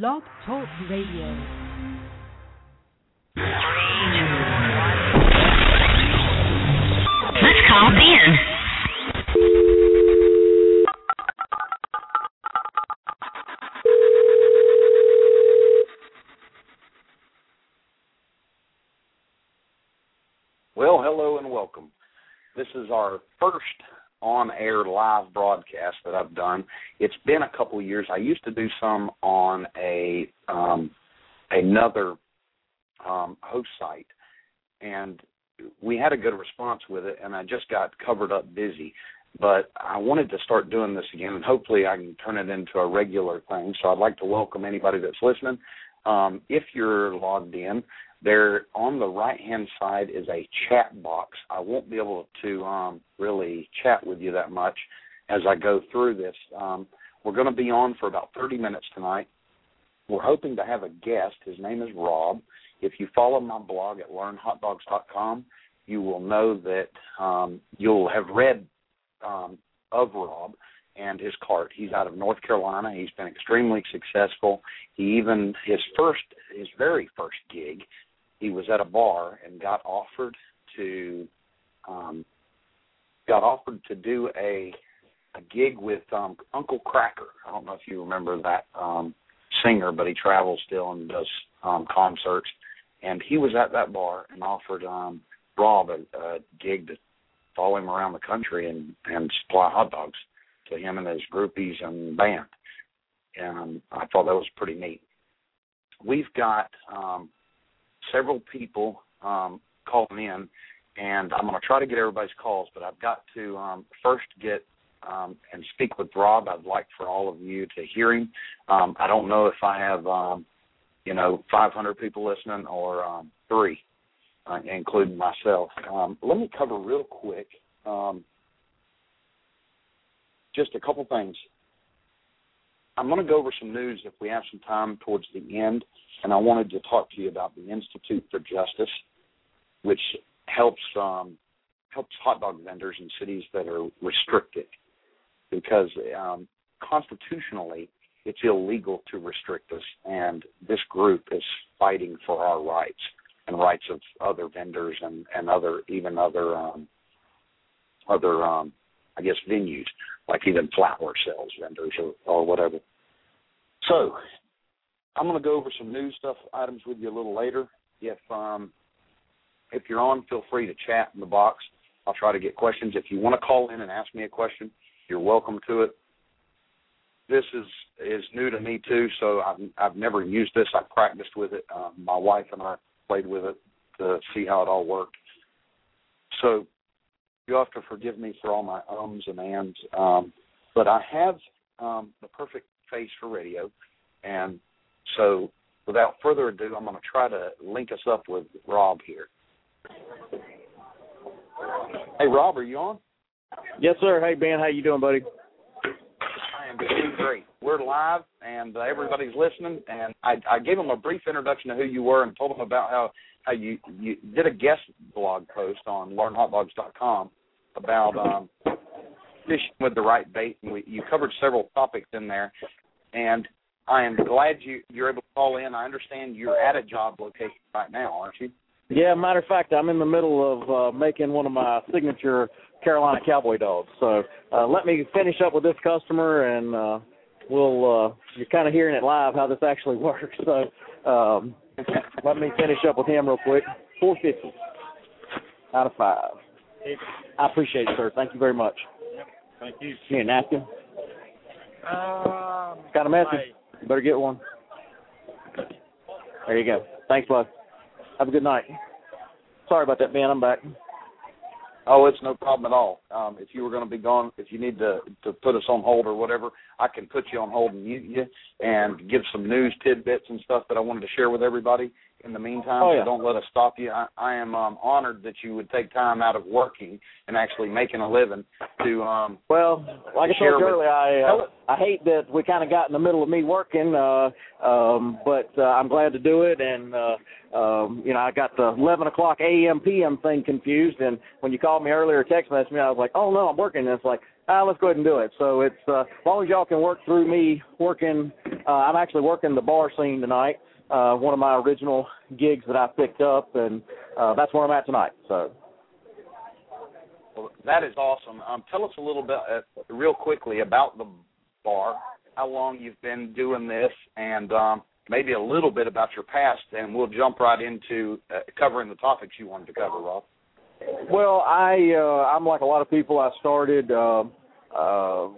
Blog Talk Radio. Let's call Ben. Well, hello and welcome. This is our first on-air live broadcast that I've done. It's been a couple of years. I used to do some on a um, another um, host site, and we had a good response with it. And I just got covered up busy, but I wanted to start doing this again, and hopefully I can turn it into a regular thing. So I'd like to welcome anybody that's listening. Um, if you're logged in, there on the right hand side is a chat box. I won't be able to um, really chat with you that much as I go through this. Um, we're going to be on for about 30 minutes tonight. We're hoping to have a guest. His name is Rob. If you follow my blog at learnhotdogs.com, you will know that um, you'll have read um, of Rob and his cart. He's out of North Carolina. He's been extremely successful. He even his first his very first gig, he was at a bar and got offered to um got offered to do a a gig with um Uncle Kracker. I don't know if you remember that um singer, but he travels still and does um concerts. And he was at that bar and offered um Rob a, a gig to follow him around the country and and supply hot dogs to him and his groupies and band. And I thought that was pretty neat. We've got um, several people um, calling in, and I'm going to try to get everybody's calls, but I've got to um, first get um, and speak with Rob. I'd like for all of you to hear him. Um, I don't know if I have, um, you know, 500 people listening or um, three, uh, including myself. Um, let me cover real quick. Um, just a couple things. I'm going to go over some news if we have some time towards the end, and I wanted to talk to you about the Institute for Justice, which helps um, helps hot dog vendors in cities that are restricted, because um, constitutionally it's illegal to restrict us, and this group is fighting for our rights and rights of other vendors and and other even other um, other um, I guess venues like even flower sales vendors or, or whatever. So I'm going to go over some news stuff items with you a little later. If um, if you're on, feel free to chat in the box. I'll try to get questions. If you want to call in and ask me a question, you're welcome to it. This is is new to me too, so I've I've never used this. I practiced with it. Um, my wife and I played with it to see how it all worked. So you have to forgive me for all my ums and ands. Um, but I have um, the perfect face for radio, and so without further ado, I'm going to try to link us up with Rob here. Hey, Rob, are you on? Yes, sir. Hey, Ben. How you doing, buddy? Am doing great. We're live, and uh, everybody's listening. And I, I gave them a brief introduction to who you were, and told them about how how you you did a guest blog post on learnhotdogs.com about um, fishing with the right bait, and we, you covered several topics in there. And I am glad you you're able to call in. I understand you're at a job location right now, aren't you? Yeah, matter of fact, I'm in the middle of uh, making one of my signature Carolina Cowboy dogs. So uh, let me finish up with this customer, and uh, we'll uh, you're kind of hearing it live how this actually works. So um, let me finish up with him real quick. Four fifty out of five. I appreciate it, sir. Thank you very much. Thank you. Need a napkin? Um, Got a message? You better get one. There you go. Thanks, bud. Have a good night. Sorry about that, man. I'm back. Oh, it's no problem at all. Um, if you were going to be gone, if you need to to put us on hold or whatever, I can put you on hold and mute you and give some news tidbits and stuff that I wanted to share with everybody. In the meantime, Oh, yeah. so don't let us stop you. I, I am um, honored that you would take time out of working and actually making a living to. Um, Well, like I told you earlier, I uh. I hate that we kind of got in the middle of me working, uh, um, but uh, I'm glad to do it. And uh, um, you know, I got the 11 o'clock a.m. p.m. thing confused. And when you called me earlier, text messaged me, I was like, oh no, I'm working. And it's like, ah, let's go ahead and do it. So it's uh, as long as y'all can work through me working. Uh, I'm actually working the bar scene tonight. Uh, one of my original gigs that I picked up, and uh, that's where I'm at tonight. So. Well, that is awesome. Um, tell us a little bit, uh, real quickly, about the bar. How long you've been doing this, and um, maybe a little bit about your past, and we'll jump right into uh, covering the topics you wanted to cover, Rob. Well, I uh, I'm like a lot of people. I started uh, uh,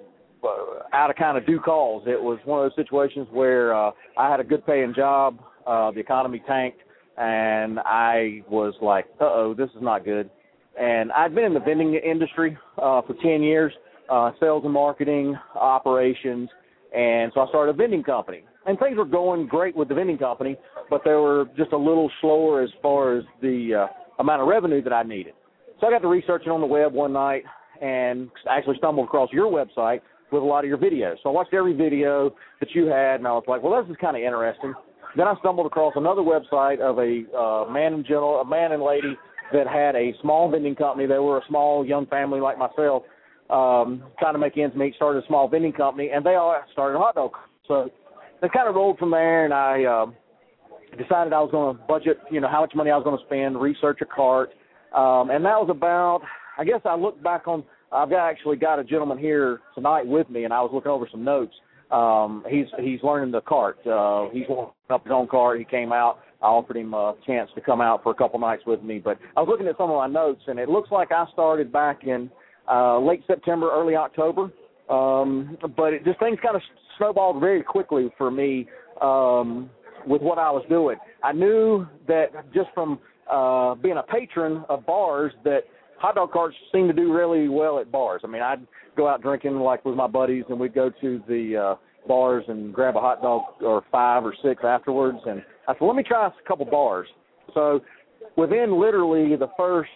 out of kind of due calls. It was one of those situations where uh, I had a good paying job. Uh, the economy tanked, and I was like, "Uh oh, this is not good." And I'd been in the vending industry uh, for ten years, uh, sales and marketing, operations, and so I started a vending company. And things were going great with the vending company, but they were just a little slower as far as the uh, amount of revenue that I needed. So I got to researching on the web one night and actually stumbled across your website with a lot of your videos. So I watched every video that you had, and I was like, well, this is kind of interesting. Then I stumbled across another website of a uh, man and general, a man and lady that had a small vending company. They were a small young family like myself, um, trying to make ends meet. Started a small vending company, and they all started a hot dog. So they kind of rolled from there, and I. Uh, decided I was going to budget, you know, how much money I was going to spend, research a cart, um, and that was about. I guess I look back on. I've got, actually got a gentleman here tonight with me, and I was looking over some notes. Um, he's he's learning the cart. Uh, he's warming up his own cart. He came out. I offered him a chance to come out for a couple nights with me, but I was looking at some of my notes, and it looks like I started back in uh, late September, early October. Um, but it just things kind of snowballed very quickly for me. Um, with what I was doing. I knew that just from uh, being a patron of bars that hot dog carts seem to do really well at bars. I mean, I'd go out drinking like with my buddies, and we'd go to the uh, bars and grab a hot dog or five or six afterwards. And I said, let me try a couple bars. So within literally the first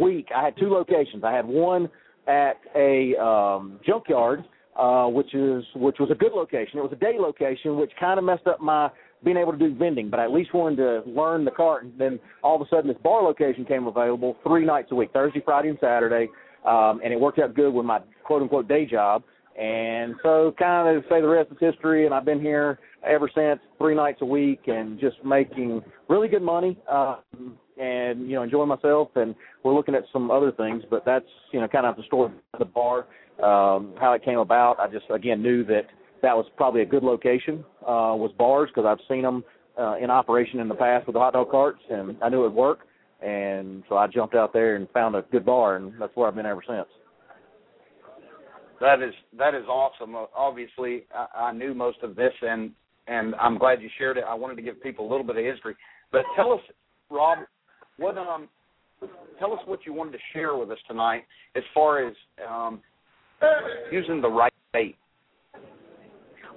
week, I had two locations. I had one at a um, junkyard uh, which is which was a good location. It was a day location, which kind of messed up my being able to do vending, but I at least wanted to learn the cart. And then all of a sudden, this bar location came available three nights a week, Thursday, Friday, and Saturday, um, and it worked out good with my quote unquote day job. And so, kind of say the rest is history. And I've been here ever since, three nights a week, and just making really good money. Um, and you know, enjoying myself. And we're looking at some other things, but that's you know, kind of the story of the bar um, how it came about. I just again knew that that was probably a good location uh, was bars because I've seen them uh, in operation in the past with the hot dog carts, and I knew it would work. And so I jumped out there and found a good bar, and that's where I've been ever since. That is that is awesome. Uh, obviously, I, I knew most of this, and and I'm glad you shared it. I wanted to give people a little bit of history, but tell us, Rob, what um, tell us what you wanted to share with us tonight as far as um, using the right bait?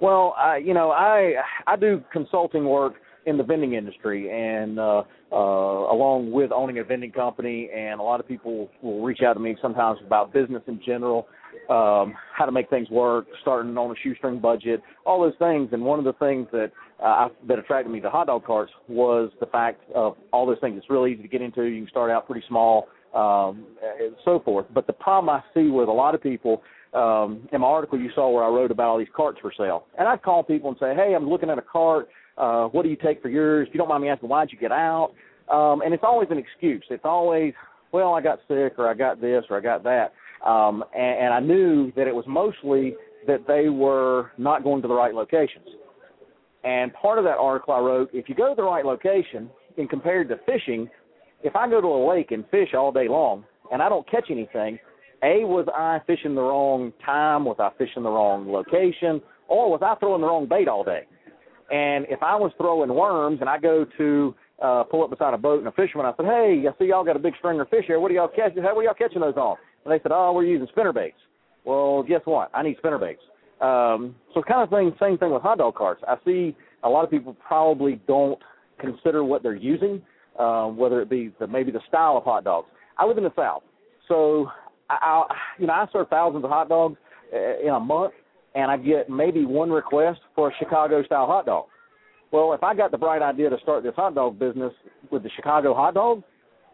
Well, I, you know, I I do consulting work in the vending industry, and uh, uh, along with owning a vending company, and a lot of people will reach out to me sometimes about business in general, um, how to make things work, starting on a shoestring budget, all those things. And one of the things that uh, that attracted me to hot dog carts was the fact of all those things. It's really easy to get into. You can start out pretty small, um, and so forth. But the problem I see with a lot of people um, in my article you saw where I wrote about all these carts for sale. And I'd call people and say, hey, I'm looking at a cart. Uh, what do you take for yours? If you don't mind me asking, why'd you get out? Um, and it's always an excuse. It's always, well, I got sick or I got this or I got that. Um, and, and I knew that it was mostly that they were not going to the right locations. And part of that article I wrote, if you go to the right location, and compared to fishing, if I go to a lake and fish all day long and I don't catch anything, a, was I fishing the wrong time? Was I fishing the wrong location? Or was I throwing the wrong bait all day? And if I was throwing worms and I go to uh, pull up beside a boat and a fisherman, I said, hey, I see y'all got a big stringer fish here. What are y'all catching? How are y'all catching those on? And they said, oh, we're using spinner baits. Well, guess what? I need spinner baits. Um, so kind of thing, same thing with hot dog carts. I see a lot of people probably don't consider what they're using, uh, whether it be the, maybe the style of hot dogs. I live in the South, so I, you know, I serve thousands of hot dogs uh, in a month, and I get maybe one request for a Chicago style hot dog. Well, if I got the bright idea to start this hot dog business with the Chicago hot dog,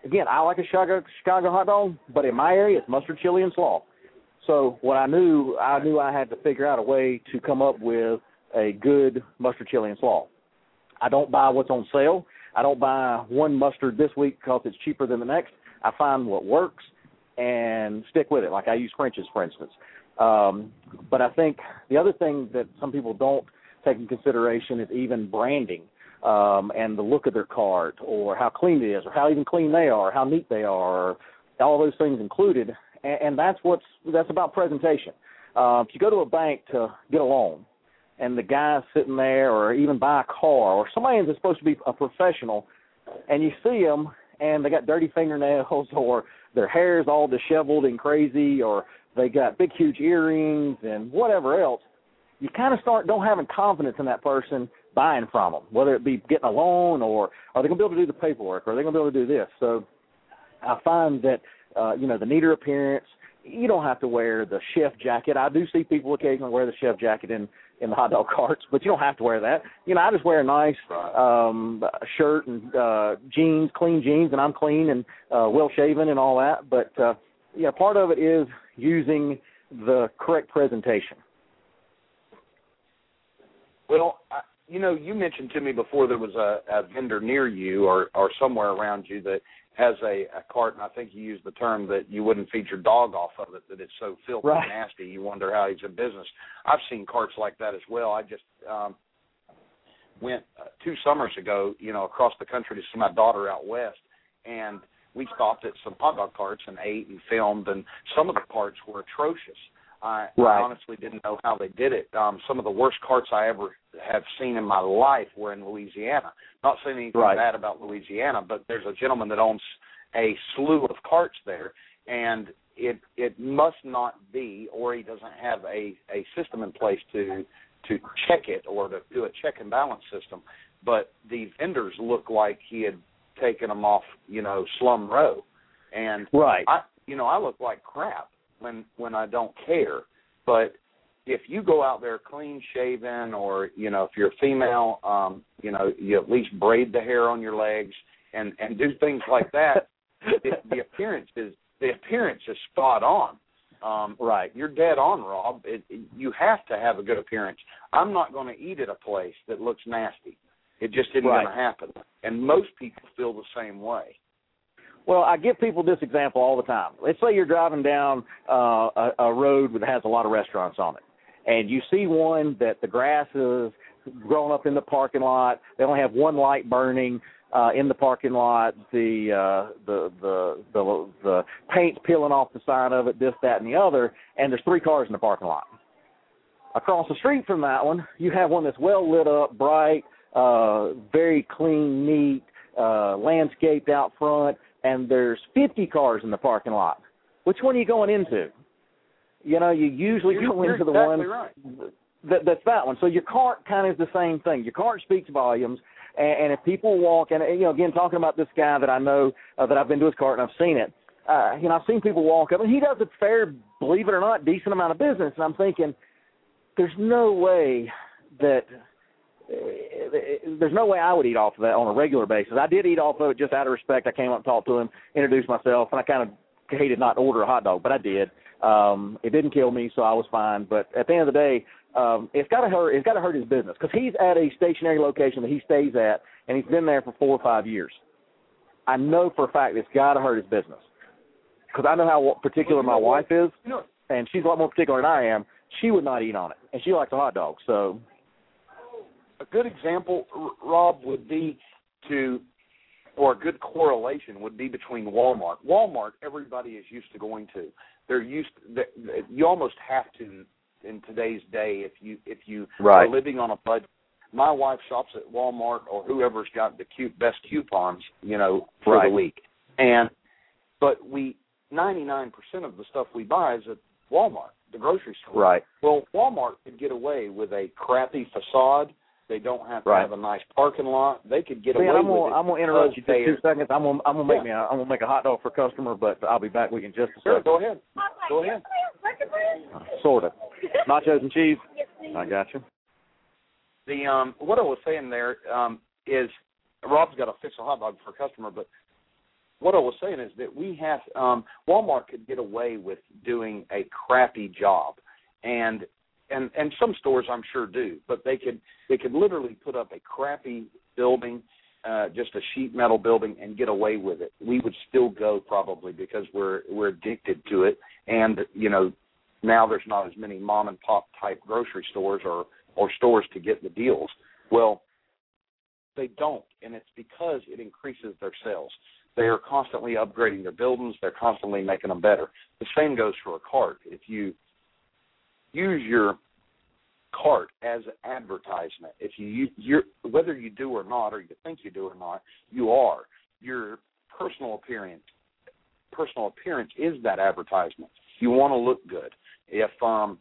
again, I like a Chicago Chicago hot dog, but in my area, it's mustard, chili, and slaw. So what I knew, I knew I had to figure out a way to come up with a good mustard chili and slaw. I don't buy what's on sale. I don't buy one mustard this week because it's cheaper than the next. I find what works and stick with it. Like I use French's, for instance. Um, but I think the other thing that some people don't take in consideration is even branding um, and the look of their cart, or how clean it is, or how even clean they are, how neat they are, all those things included. And, and that's what's that's about presentation. Uh, if you go to a bank to get a loan, and the guy's sitting there, or even buy a car, or somebody that's supposed to be a professional, and you see them and they got dirty fingernails, or their hair's all disheveled and crazy, or they got big huge earrings and whatever else, you kind of start don't having confidence in that person buying from them, whether it be getting a loan or are they going to be able to do the paperwork, or are they going to be able to do this? So I find that uh, you know the neater appearance. You don't have to wear the chef jacket. I do see people occasionally wear the chef jacket in in the hot dog carts, but you don't have to wear that. You know, I just wear a nice um shirt and uh jeans, clean jeans, and I'm clean and uh well shaven and all that. But uh yeah, part of it is using the correct presentation. Well, I, you know, you mentioned to me before there was a, a vendor near you or or somewhere around you that has a, a cart, and I think you used the term that you wouldn't feed your dog off of it, that it's so filthy right. and nasty. You wonder how he's in business. I've seen carts like that as well. I just um, went uh, two summers ago, you know, across the country to see my daughter out west, and we stopped at some hot dog carts and ate and filmed, and some of the carts were atrocious. I, right. I honestly didn't know how they did it. Um, some of the worst carts I ever have seen in my life were in Louisiana. Not saying anything right. bad about Louisiana, but there's a gentleman that owns a slew of carts there, and it it must not be, or he doesn't have a a system in place to to check it or to do a check and balance system. But the vendors look like he had taken them off, you know, Slum Row, and right. I, you know, I look like crap when when I don't care. But if you go out there clean shaven, or you know, if you're a female, um, you know, you at least braid the hair on your legs and and do things like that. the, the appearance is the appearance is spot on. Um, right. You're dead on, Rob. It, it, you have to have a good appearance. I'm not going to eat at a place that looks nasty. It just isn't right. going to happen. And most people feel the same way. Well, I give people this example all the time. Let's say you're driving down uh, a, a road that has a lot of restaurants on it, and you see one that the grass is growing up in the parking lot. They only have one light burning uh, in the parking lot. The uh, the the the the paint's peeling off the side of it. This, that, and the other. And there's three cars in the parking lot. Across the street from that one, you have one that's well lit up, bright, uh, very clean, neat, uh, landscaped out front and there's 50 cars in the parking lot. Which one are you going into? You know, you usually you're, go into the exactly one right. that, that's that one. So your cart kind of is the same thing. Your cart speaks volumes, and, and if people walk, and you know, again, talking about this guy that I know uh, that I've been to his cart and I've seen it. Uh, you know, I've seen people walk up, and he does a fair, believe it or not, decent amount of business. And I'm thinking, there's no way that there's no way I would eat off of that on a regular basis. I did eat off of it just out of respect. I came up and talked to him, introduced myself, and I kind of hated not to order a hot dog, but I did. Um, it didn't kill me, so I was fine. But at the end of the day, um, it's got to hurt. It's got to hurt his business because he's at a stationary location that he stays at, and he's been there for four or five years. I know for a fact it's got to hurt his business because I know how particular my wife is, and she's a lot more particular than I am. She would not eat on it, and she likes a hot dog. So a good example, Rob, would be to, or a good correlation would be between Walmart. Walmart, everybody is used to going to. They're used. To, you almost have to in today's day if you if you right. are living on a budget. My wife shops at Walmart or whoever's got the cute best coupons, you know, for right. the week. And but we ninety nine percent of the stuff we buy is at Walmart, the grocery store. Right. Well, Walmart could get away with a crappy facade they don't have to right. have a nice parking lot. They could get Man, away I'm gonna, with it. I'm gonna interrupt you just two seconds. I'm gonna I'm gonna make yeah. me a, I'm gonna make a hot dog for a customer, but I'll be back with you in just a Sure, second. go ahead. Go ahead. Uh, sort of. Nachos and cheese. I got you. The um, what I was saying there um, is Rob's got to fix a hot dog for a customer, but what I was saying is that we have um, Walmart could get away with doing a crappy job, and and and some stores I'm sure do, but they could they could literally put up a crappy building, uh, just a sheet metal building, and get away with it. We would still go probably because we're we're addicted to it, and you know now there's not as many mom and pop type grocery stores or or stores to get the deals. Well, they don't, and it's because it increases their sales. They are constantly upgrading their buildings. They're constantly making them better. The same goes for a cart. If you use your cart as advertisement, if you you whether you do or not, or you think you do or not, you are your personal appearance. Personal appearance is that advertisement. You want to look good. If um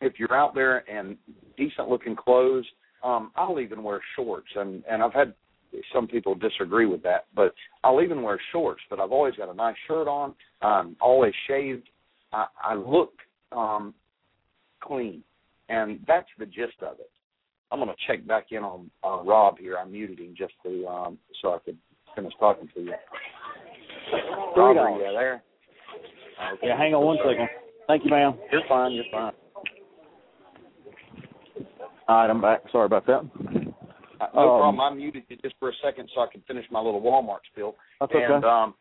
if you're out there and decent looking clothes, um, I'll even wear shorts and and I've had some people disagree with that, but I'll even wear shorts. But I've always got a nice shirt on. I'm always shaved. I, I look um, clean, and that's the gist of it. I'm going to check back in on uh, Rob here. I muted him just to um, so I could finish talking to you. Rob, are you there? Okay. Yeah, hang on one second. Thank you, ma'am. You're fine. You're fine. All right, I'm back. Sorry about that. Uh, no um, problem. I muted you just for a second so I could finish my little Walmart spiel. That's and, okay. Um,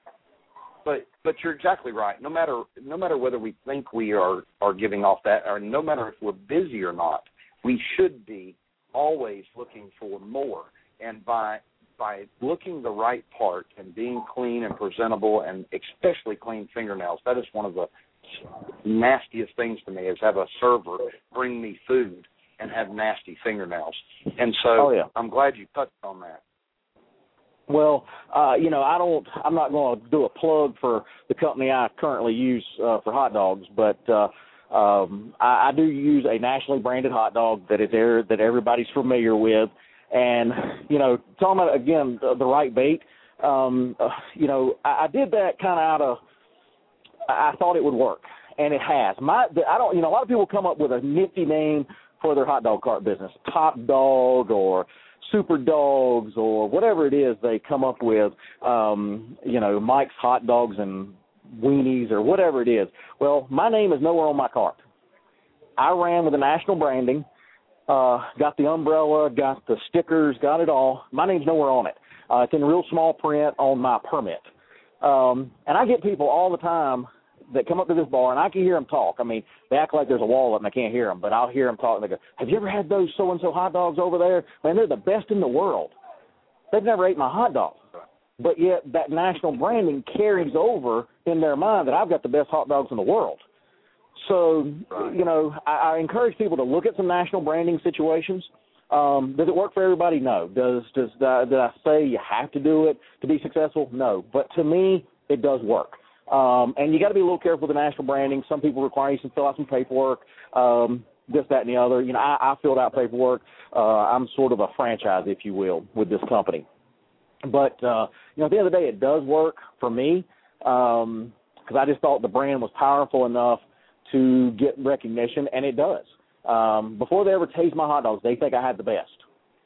but but you're exactly right. No matter no matter whether we think we are are giving off that, or no matter if we're busy or not, we should be always looking for more. And by by looking the right part and being clean and presentable, and especially clean fingernails, that is one of the nastiest things to me. Is have a server bring me food and have nasty fingernails. And so oh, yeah. I'm glad you touched on that. Well, uh, you know, I don't. I'm not going to do a plug for the company I currently use uh, for hot dogs, but uh, um, I, I do use a nationally branded hot dog that is there that everybody's familiar with. And you know, talking about again the, the right bait. Um, uh, you know, I, I did that kind of out of. I thought it would work, and it has. My, I don't. You know, a lot of people come up with a nifty name for their hot dog cart business, Top Dog or Super Dogs or whatever it is they come up with, um, you know, Mike's Hot Dogs and Weenies or whatever it is. Well, my name is nowhere on my cart. I ran with the national branding, uh, got the umbrella, got the stickers, got it all. My name's nowhere on it. Uh, it's in real small print on my permit. Um, and I get people all the time that come up to this bar and I can hear them talk. I mean, they act like there's a wall up and I can't hear them, but I'll hear them talk. And they go, "Have you ever had those so and so hot dogs over there? Man, they're the best in the world." They've never ate my hot dog, but yet that national branding carries over in their mind that I've got the best hot dogs in the world. So, you know, I, I encourage people to look at some national branding situations. Um, does it work for everybody? No. Does does uh, did I say you have to do it to be successful? No. But to me, it does work. Um, and you got to be a little careful with the national branding. Some people require you to fill out some paperwork, um, this, that, and the other. You know, I, I filled out paperwork. Uh, I'm sort of a franchise, if you will, with this company. But uh, you know, at the end of the day, it does work for me because um, I just thought the brand was powerful enough to get recognition, and it does. Um, before they ever taste my hot dogs, they think I had the best.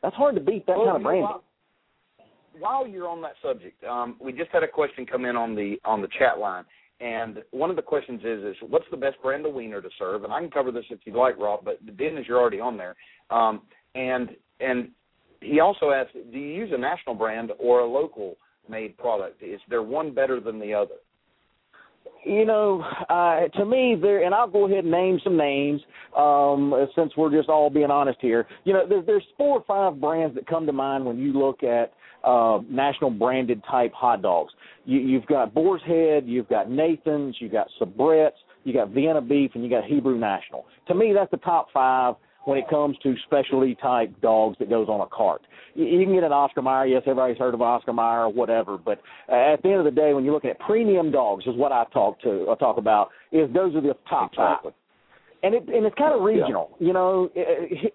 That's hard to beat that well, kind of branding while you're on that subject, um, we just had a question come in on the on the chat line, and one of the questions is is what's the best brand of wiener to serve? And I can cover this if you'd like, Rob, but Ben is you're already on there, um, and and he also asked, do you use a national brand or a local made product? Is there one better than the other? You know, uh, to me, there, and I'll go ahead and name some names um, since we're just all being honest here. You know, there, there's four or five brands that come to mind when you look at uh, national branded type hot dogs. You, you've got Boar's Head, you've got Nathan's, you've got Sabrett's, you got Vienna Beef, and you got Hebrew National. To me, that's the top five when it comes to specialty type dogs that goes on a cart. You, you can get an Oscar Mayer. Yes, everybody's heard of Oscar Mayer or whatever. But at the end of the day, when you're looking at premium dogs, is what I talk to. I talk about is those are the top exactly. five and it and it's kind of regional. Yeah. You know,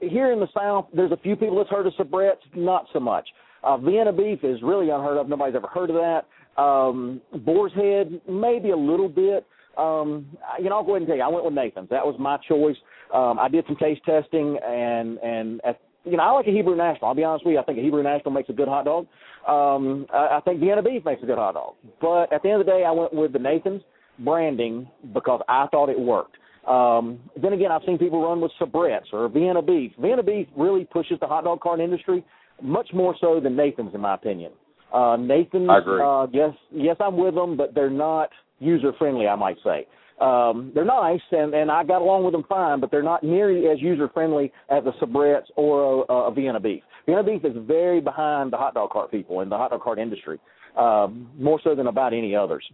here in the South, there's a few people that's heard of Sabrett's, not so much. Uh, Vienna beef is really unheard of. Nobody's ever heard of that. Um, Boar's Head, maybe a little bit. Um, you know, I'll go ahead and tell you, I went with Nathan's. That was my choice. Um, I did some taste testing, and and at, you know, I like a Hebrew National. I'll be honest with you. I think a Hebrew National makes a good hot dog. Um, I, I think Vienna Beef makes a good hot dog. But at the end of the day, I went with the Nathan's branding because I thought it worked. Um, then again, I've seen people run with Sabrett's or Vienna Beef. Vienna Beef really pushes the hot dog cart industry much more so than Nathan's, in my opinion. Uh, Nathan's, I agree. Uh, yes, yes, I'm with them, but they're not user friendly. I might say um, they're nice, and and I got along with them fine, but they're not nearly as user friendly as a Sabrett's or a, a Vienna Beef. Vienna Beef is very behind the hot dog cart people in the hot dog cart industry, um, more so than about any others.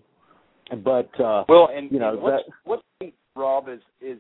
But uh, well, and you know and what's, that, what's neat, Rob is is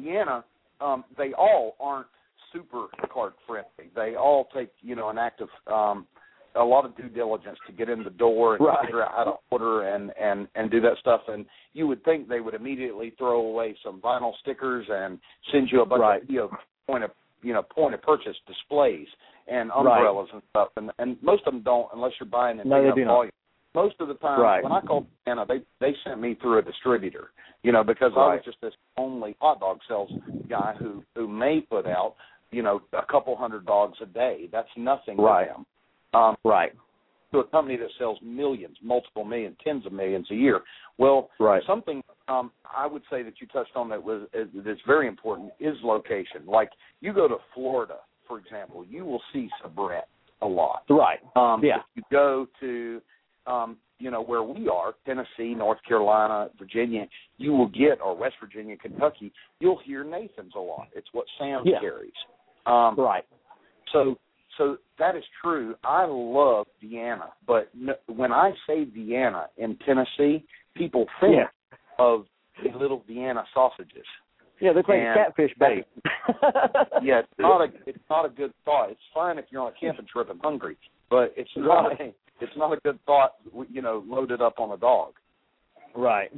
Vienna. Um, they all aren't super cart friendly. They all take you know an active um, a lot of due diligence to get in the door and Right. figure out how to order and and and do that stuff. And you would think they would immediately throw away some vinyl stickers and send you a bunch Right. of you know point of you know point of purchase displays and Right. umbrellas and stuff. And and most of them don't unless you're buying in No, big volume. Most of the time, Right. when I called Vienna, they they sent me through a distributor, you know, because I was just this only hot dog sales guy who who may put out, you know, a couple hundred dogs a day. That's nothing Right. to them. Um, right, to a company that sells millions, multiple million, tens of millions a year. Well, right, something um, I would say that you touched on that was is, that's very important is location. Like you go to Florida, for example, you will see Sabrett a lot. right. Um, Yeah. If you go to, um, you know, where we are, Tennessee, North Carolina, Virginia, you will get, or West Virginia, Kentucky, you'll hear Nathan's a lot. It's what Sam Yeah. carries. Um, Right. so, so that is true. I love Vienna, but n- when I say Vienna in Tennessee, people think Yeah. of the little Vienna sausages. Yeah, they're And catfish bait. Yeah, it's not a it's not a good thought. It's fine if you're on a camping trip and hungry, but it's not Right. a, it's not a good thought. You know, loaded up on a dog. Right.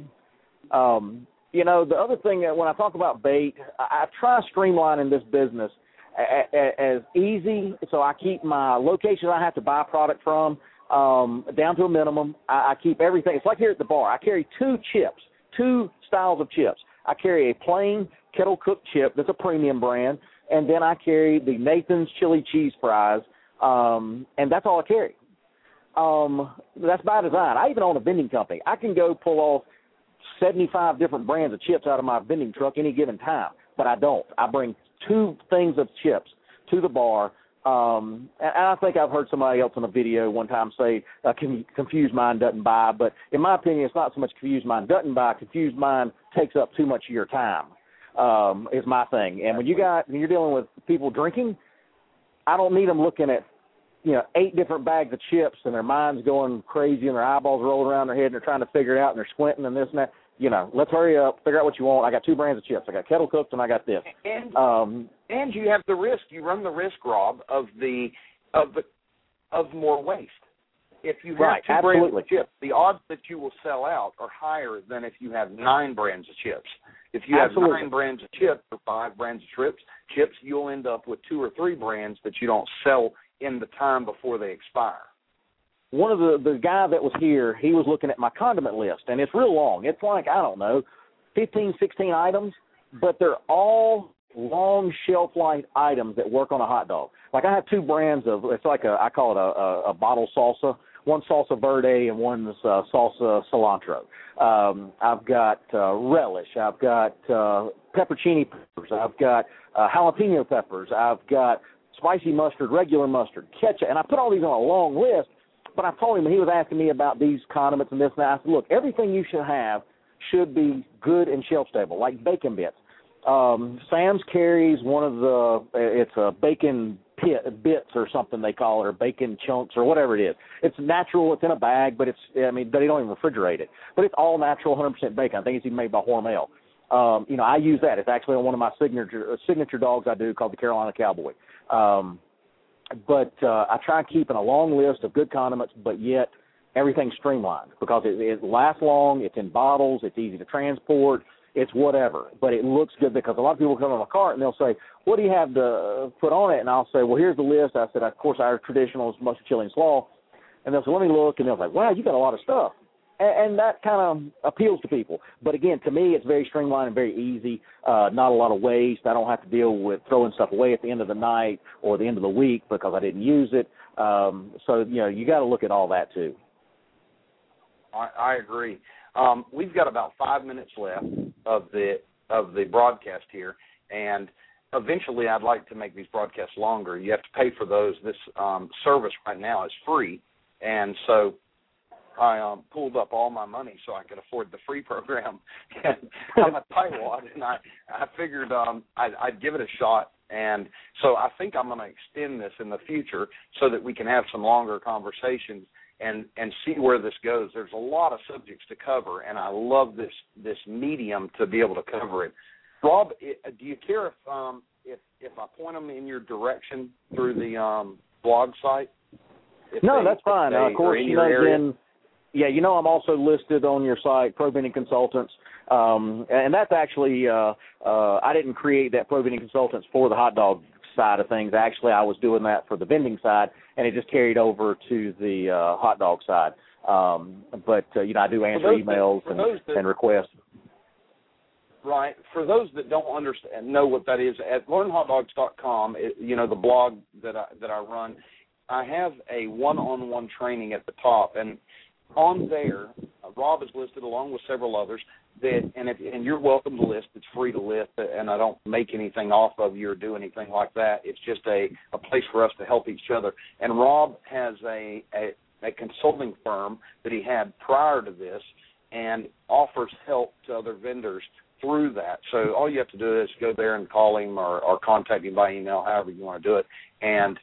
Um, you know, the other thing that when I talk about bait, I, I try streamlining this business as easy so I keep my locations I have to buy product from um, down to a minimum. I, I keep everything. It's like here at the bar. I carry two chips, two styles of chips. I carry a plain kettle cooked chip that's a premium brand, and then I carry the Nathan's chili cheese fries, um, and that's all I carry. Um, that's by design. I even own a vending company. I can go pull off 75 different brands of chips out of my vending truck any given time, but I don't. I bring two things of chips to the bar. Um, and I think I've heard somebody else on a video one time say, uh, confused mind doesn't buy. But in my opinion, it's not so much confused mind doesn't buy. Confused mind takes up too much of your time, um, is my thing. And when you got, when you're dealing with people drinking, I don't need them looking at you know, eight different bags of chips and their minds going crazy and their eyeballs rolling around their head and they're trying to figure it out and they're squinting and this and that. You know, let's hurry up, figure out what you want. I got two brands of chips. I got kettle cooked and I got this. And Um and you have the risk. You run the risk, Rob, of the of the of more waste. If you have Right, two brands absolutely. of chips, the odds that you will sell out are higher than if you have nine brands of chips. If you Absolutely. have nine brands of chips or five brands of chips, chips, you'll end up with two or three brands that you don't sell in the time before they expire. One of the the guy that was here, he was looking at my condiment list and it's real long. It's like, I don't know, fifteen, sixteen items, but they're all long shelf life items that work on a hot dog. Like I have two brands of it's like a I call it a, a, a bottle salsa. One salsa verde and one's uh, salsa cilantro. Um, I've got uh, relish. I've got uh, peppercini peppers. I've got uh, jalapeno peppers. I've got spicy mustard, regular mustard, ketchup, and I put all these on a long list. But I told him he was asking me about these condiments and this and that, I said, look, everything you should have should be good and shelf stable, like bacon bits. Um, Sam's carries one of the it's a bacon pit bits or something they call it, or bacon chunks or whatever it is. It's natural. It's in a bag, but it's I mean they don't even refrigerate it. But it's all natural, 100% bacon. I think it's even made by Hormel. Um, you know, I use that. It's actually on one of my signature uh, signature dogs I do called the Carolina Cowboy. Um, but uh, I try keeping a long list of good condiments, but yet everything's streamlined because it, it lasts long. It's in bottles. It's easy to transport. It's whatever, but it looks good because a lot of people come on a cart and they'll say, "What do you have to put on it?" And I'll say, "Well, here's the list." I said, "Of course, our traditional is mustard, chili, and slaw." And they'll say, "Let me look," and they'll say, "Wow, you got a lot of stuff." And, and that kind of appeals to people. But again, to me, it's very streamlined and very easy. Uh, not a lot of waste. I don't have to deal with throwing stuff away at the end of the night or the end of the week because I didn't use it. Um, so you know, you got to look at all that too. I, I agree. Um, we've got about five minutes left of the of the broadcast here, and eventually, I'd like to make these broadcasts longer. You have to pay for those. This um, service right now is free, and so I um, pulled up all my money so I could afford the free program. and I'm a tightwad, and I I figured um, I'd, I'd give it a shot. And so I think I'm going to extend this in the future so that we can have some longer conversations and and see where this goes. There's a lot of subjects to cover, and I love this this medium to be able to cover it. Rob, do you care if um, if if I point them in your direction through the um, blog site? If no, they, that's fine. Uh, of course, you know, again, yeah, you know, I'm also listed on your site, Pro Vending Consultants, um, and that's actually uh, uh, I didn't create that Pro Vending Consultants for the hot dog side of things. Actually, I was doing that for the vending side, and it just carried over to the uh, hot dog side. Um, but uh, you know, I do answer emails that, and, that, and requests. Right. For those that don't understand, know what that is, at learnhotdogs.com, it, you know, the blog that I that I run, I have a one-on-one training at the top, and on there, uh, Rob is listed along with several others. That and if, and you're welcome to list. It's free to list, and I don't make anything off of you or do anything like that. It's just a a place for us to help each other. And Rob has a a, a consulting firm that he had prior to this, and offers help to other vendors through that. So all you have to do is go there and call him or, or contact him by email, however you want to do it, and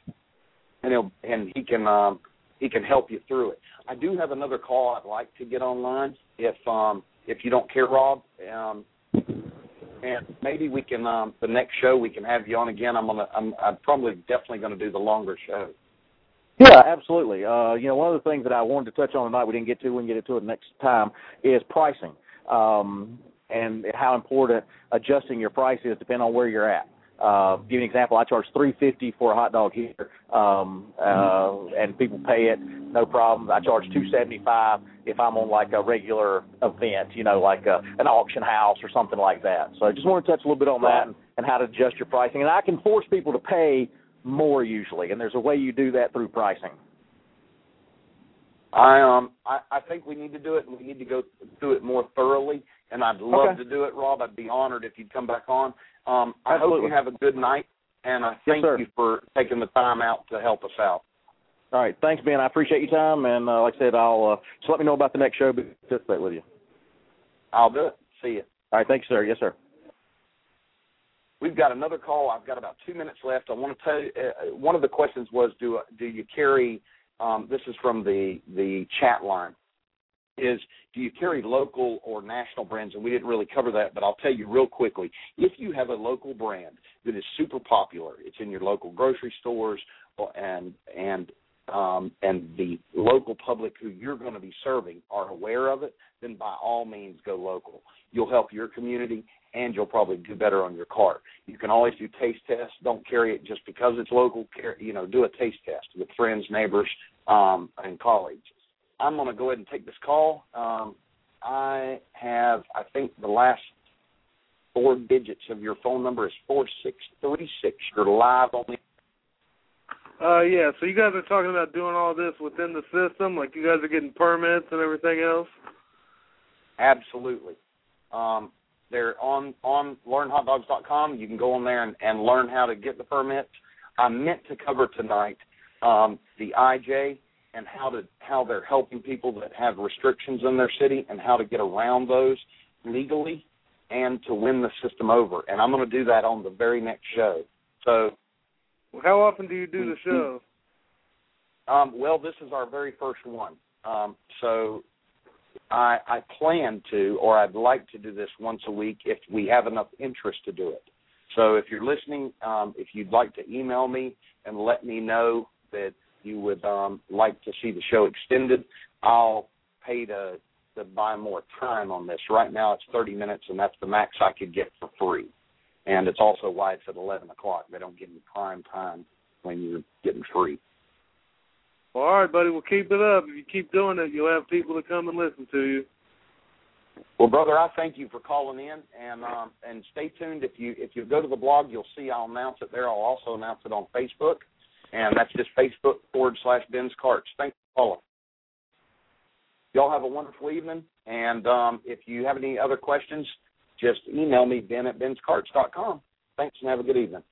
and he'll and he can um, he can help you through it. I do have another call I'd like to get online if um, if you don't care, Rob. Um, and maybe we can um, the next show we can have you on again. I'm gonna I'm, I'm probably definitely going to do the longer show. Yeah, absolutely. Uh, you know, one of the things that I wanted to touch on tonight we didn't get to, we can get to it next time, is pricing. Um, and how important adjusting your price is depending on where you're at. Uh, give you an example. I charge three fifty for a hot dog here, um, uh, and people pay it, no problem. I charge two seventy five if I'm on like a regular event, you know, like a, an auction house or something like that. So I just want to touch a little bit on that and, and how to adjust your pricing. And I can force people to pay more usually, and there's a way you do that through pricing. I um I, I think we need to do it, and we need to go through it more thoroughly and I'd love okay. to do it, Rob. I'd be honored if you'd come back on. Um, I Absolutely. hope you have a good night, and I thank yes, you for taking the time out to help us out. All right, thanks, Ben. I appreciate your time, and uh, like I said, I'll uh, just let me know about the next show. Participate with you. I'll do it. See you. All right, thanks, sir. Yes, sir. We've got another call. I've got about two minutes left. I want to tell you. Uh, one of the questions was, do do you carry? Um, this is from the the chat line is do you carry local or national brands? And we didn't really cover that, but I'll tell you real quickly. If you have a local brand that is super popular, it's in your local grocery stores and and um, and the local public who you're going to be serving are aware of it, then by all means go local. You'll help your community and you'll probably do better on your cart. You can always do taste tests. Don't carry it just because it's local. You know, do a taste test with friends, neighbors, um, and colleagues. I'm going to go ahead and take this call. Um, I have, I think, the last four digits of your phone number is four six three six. You're live on the. Uh, yeah. So you guys are talking about doing all this within the system, like you guys are getting permits and everything else. Absolutely. Um, they're on on learnhotdogs.com. You can go on there and, and learn how to get the permits. I meant to cover tonight um, the IJ and how to how they're helping people that have restrictions in their city and how to get around those legally and to win the system over. And I'm going to do that on the very next show. So, how often do you do the show? Um, well, this is our very first one. Um, so I, I plan to, or I'd like to do this once a week if we have enough interest to do it. So if you're listening, um, if you'd like to email me and let me know that you would um, like to see the show extended, I'll pay to to buy more time on this. Right now it's 30 minutes, and that's the max I could get for free. And it's also why it's at 11 o'clock. They don't give you prime time when you're getting free. Well, all right, buddy. Well, keep it up. If you keep doing it, you'll have people to come and listen to you. Well, brother, I thank you for calling in, and um, and stay tuned. If you if you go to the blog, you'll see I'll announce it there. I'll also announce it on Facebook, and that's just Facebook forward slash Ben's Carts. Thanks for calling. Y'all have a wonderful evening, and um, if you have any other questions, just email me Ben at benscarts.com. Thanks, and have a good evening.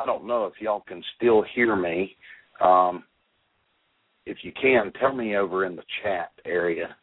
I don't know if y'all can still hear me. Um, if you can, tell me over in the chat area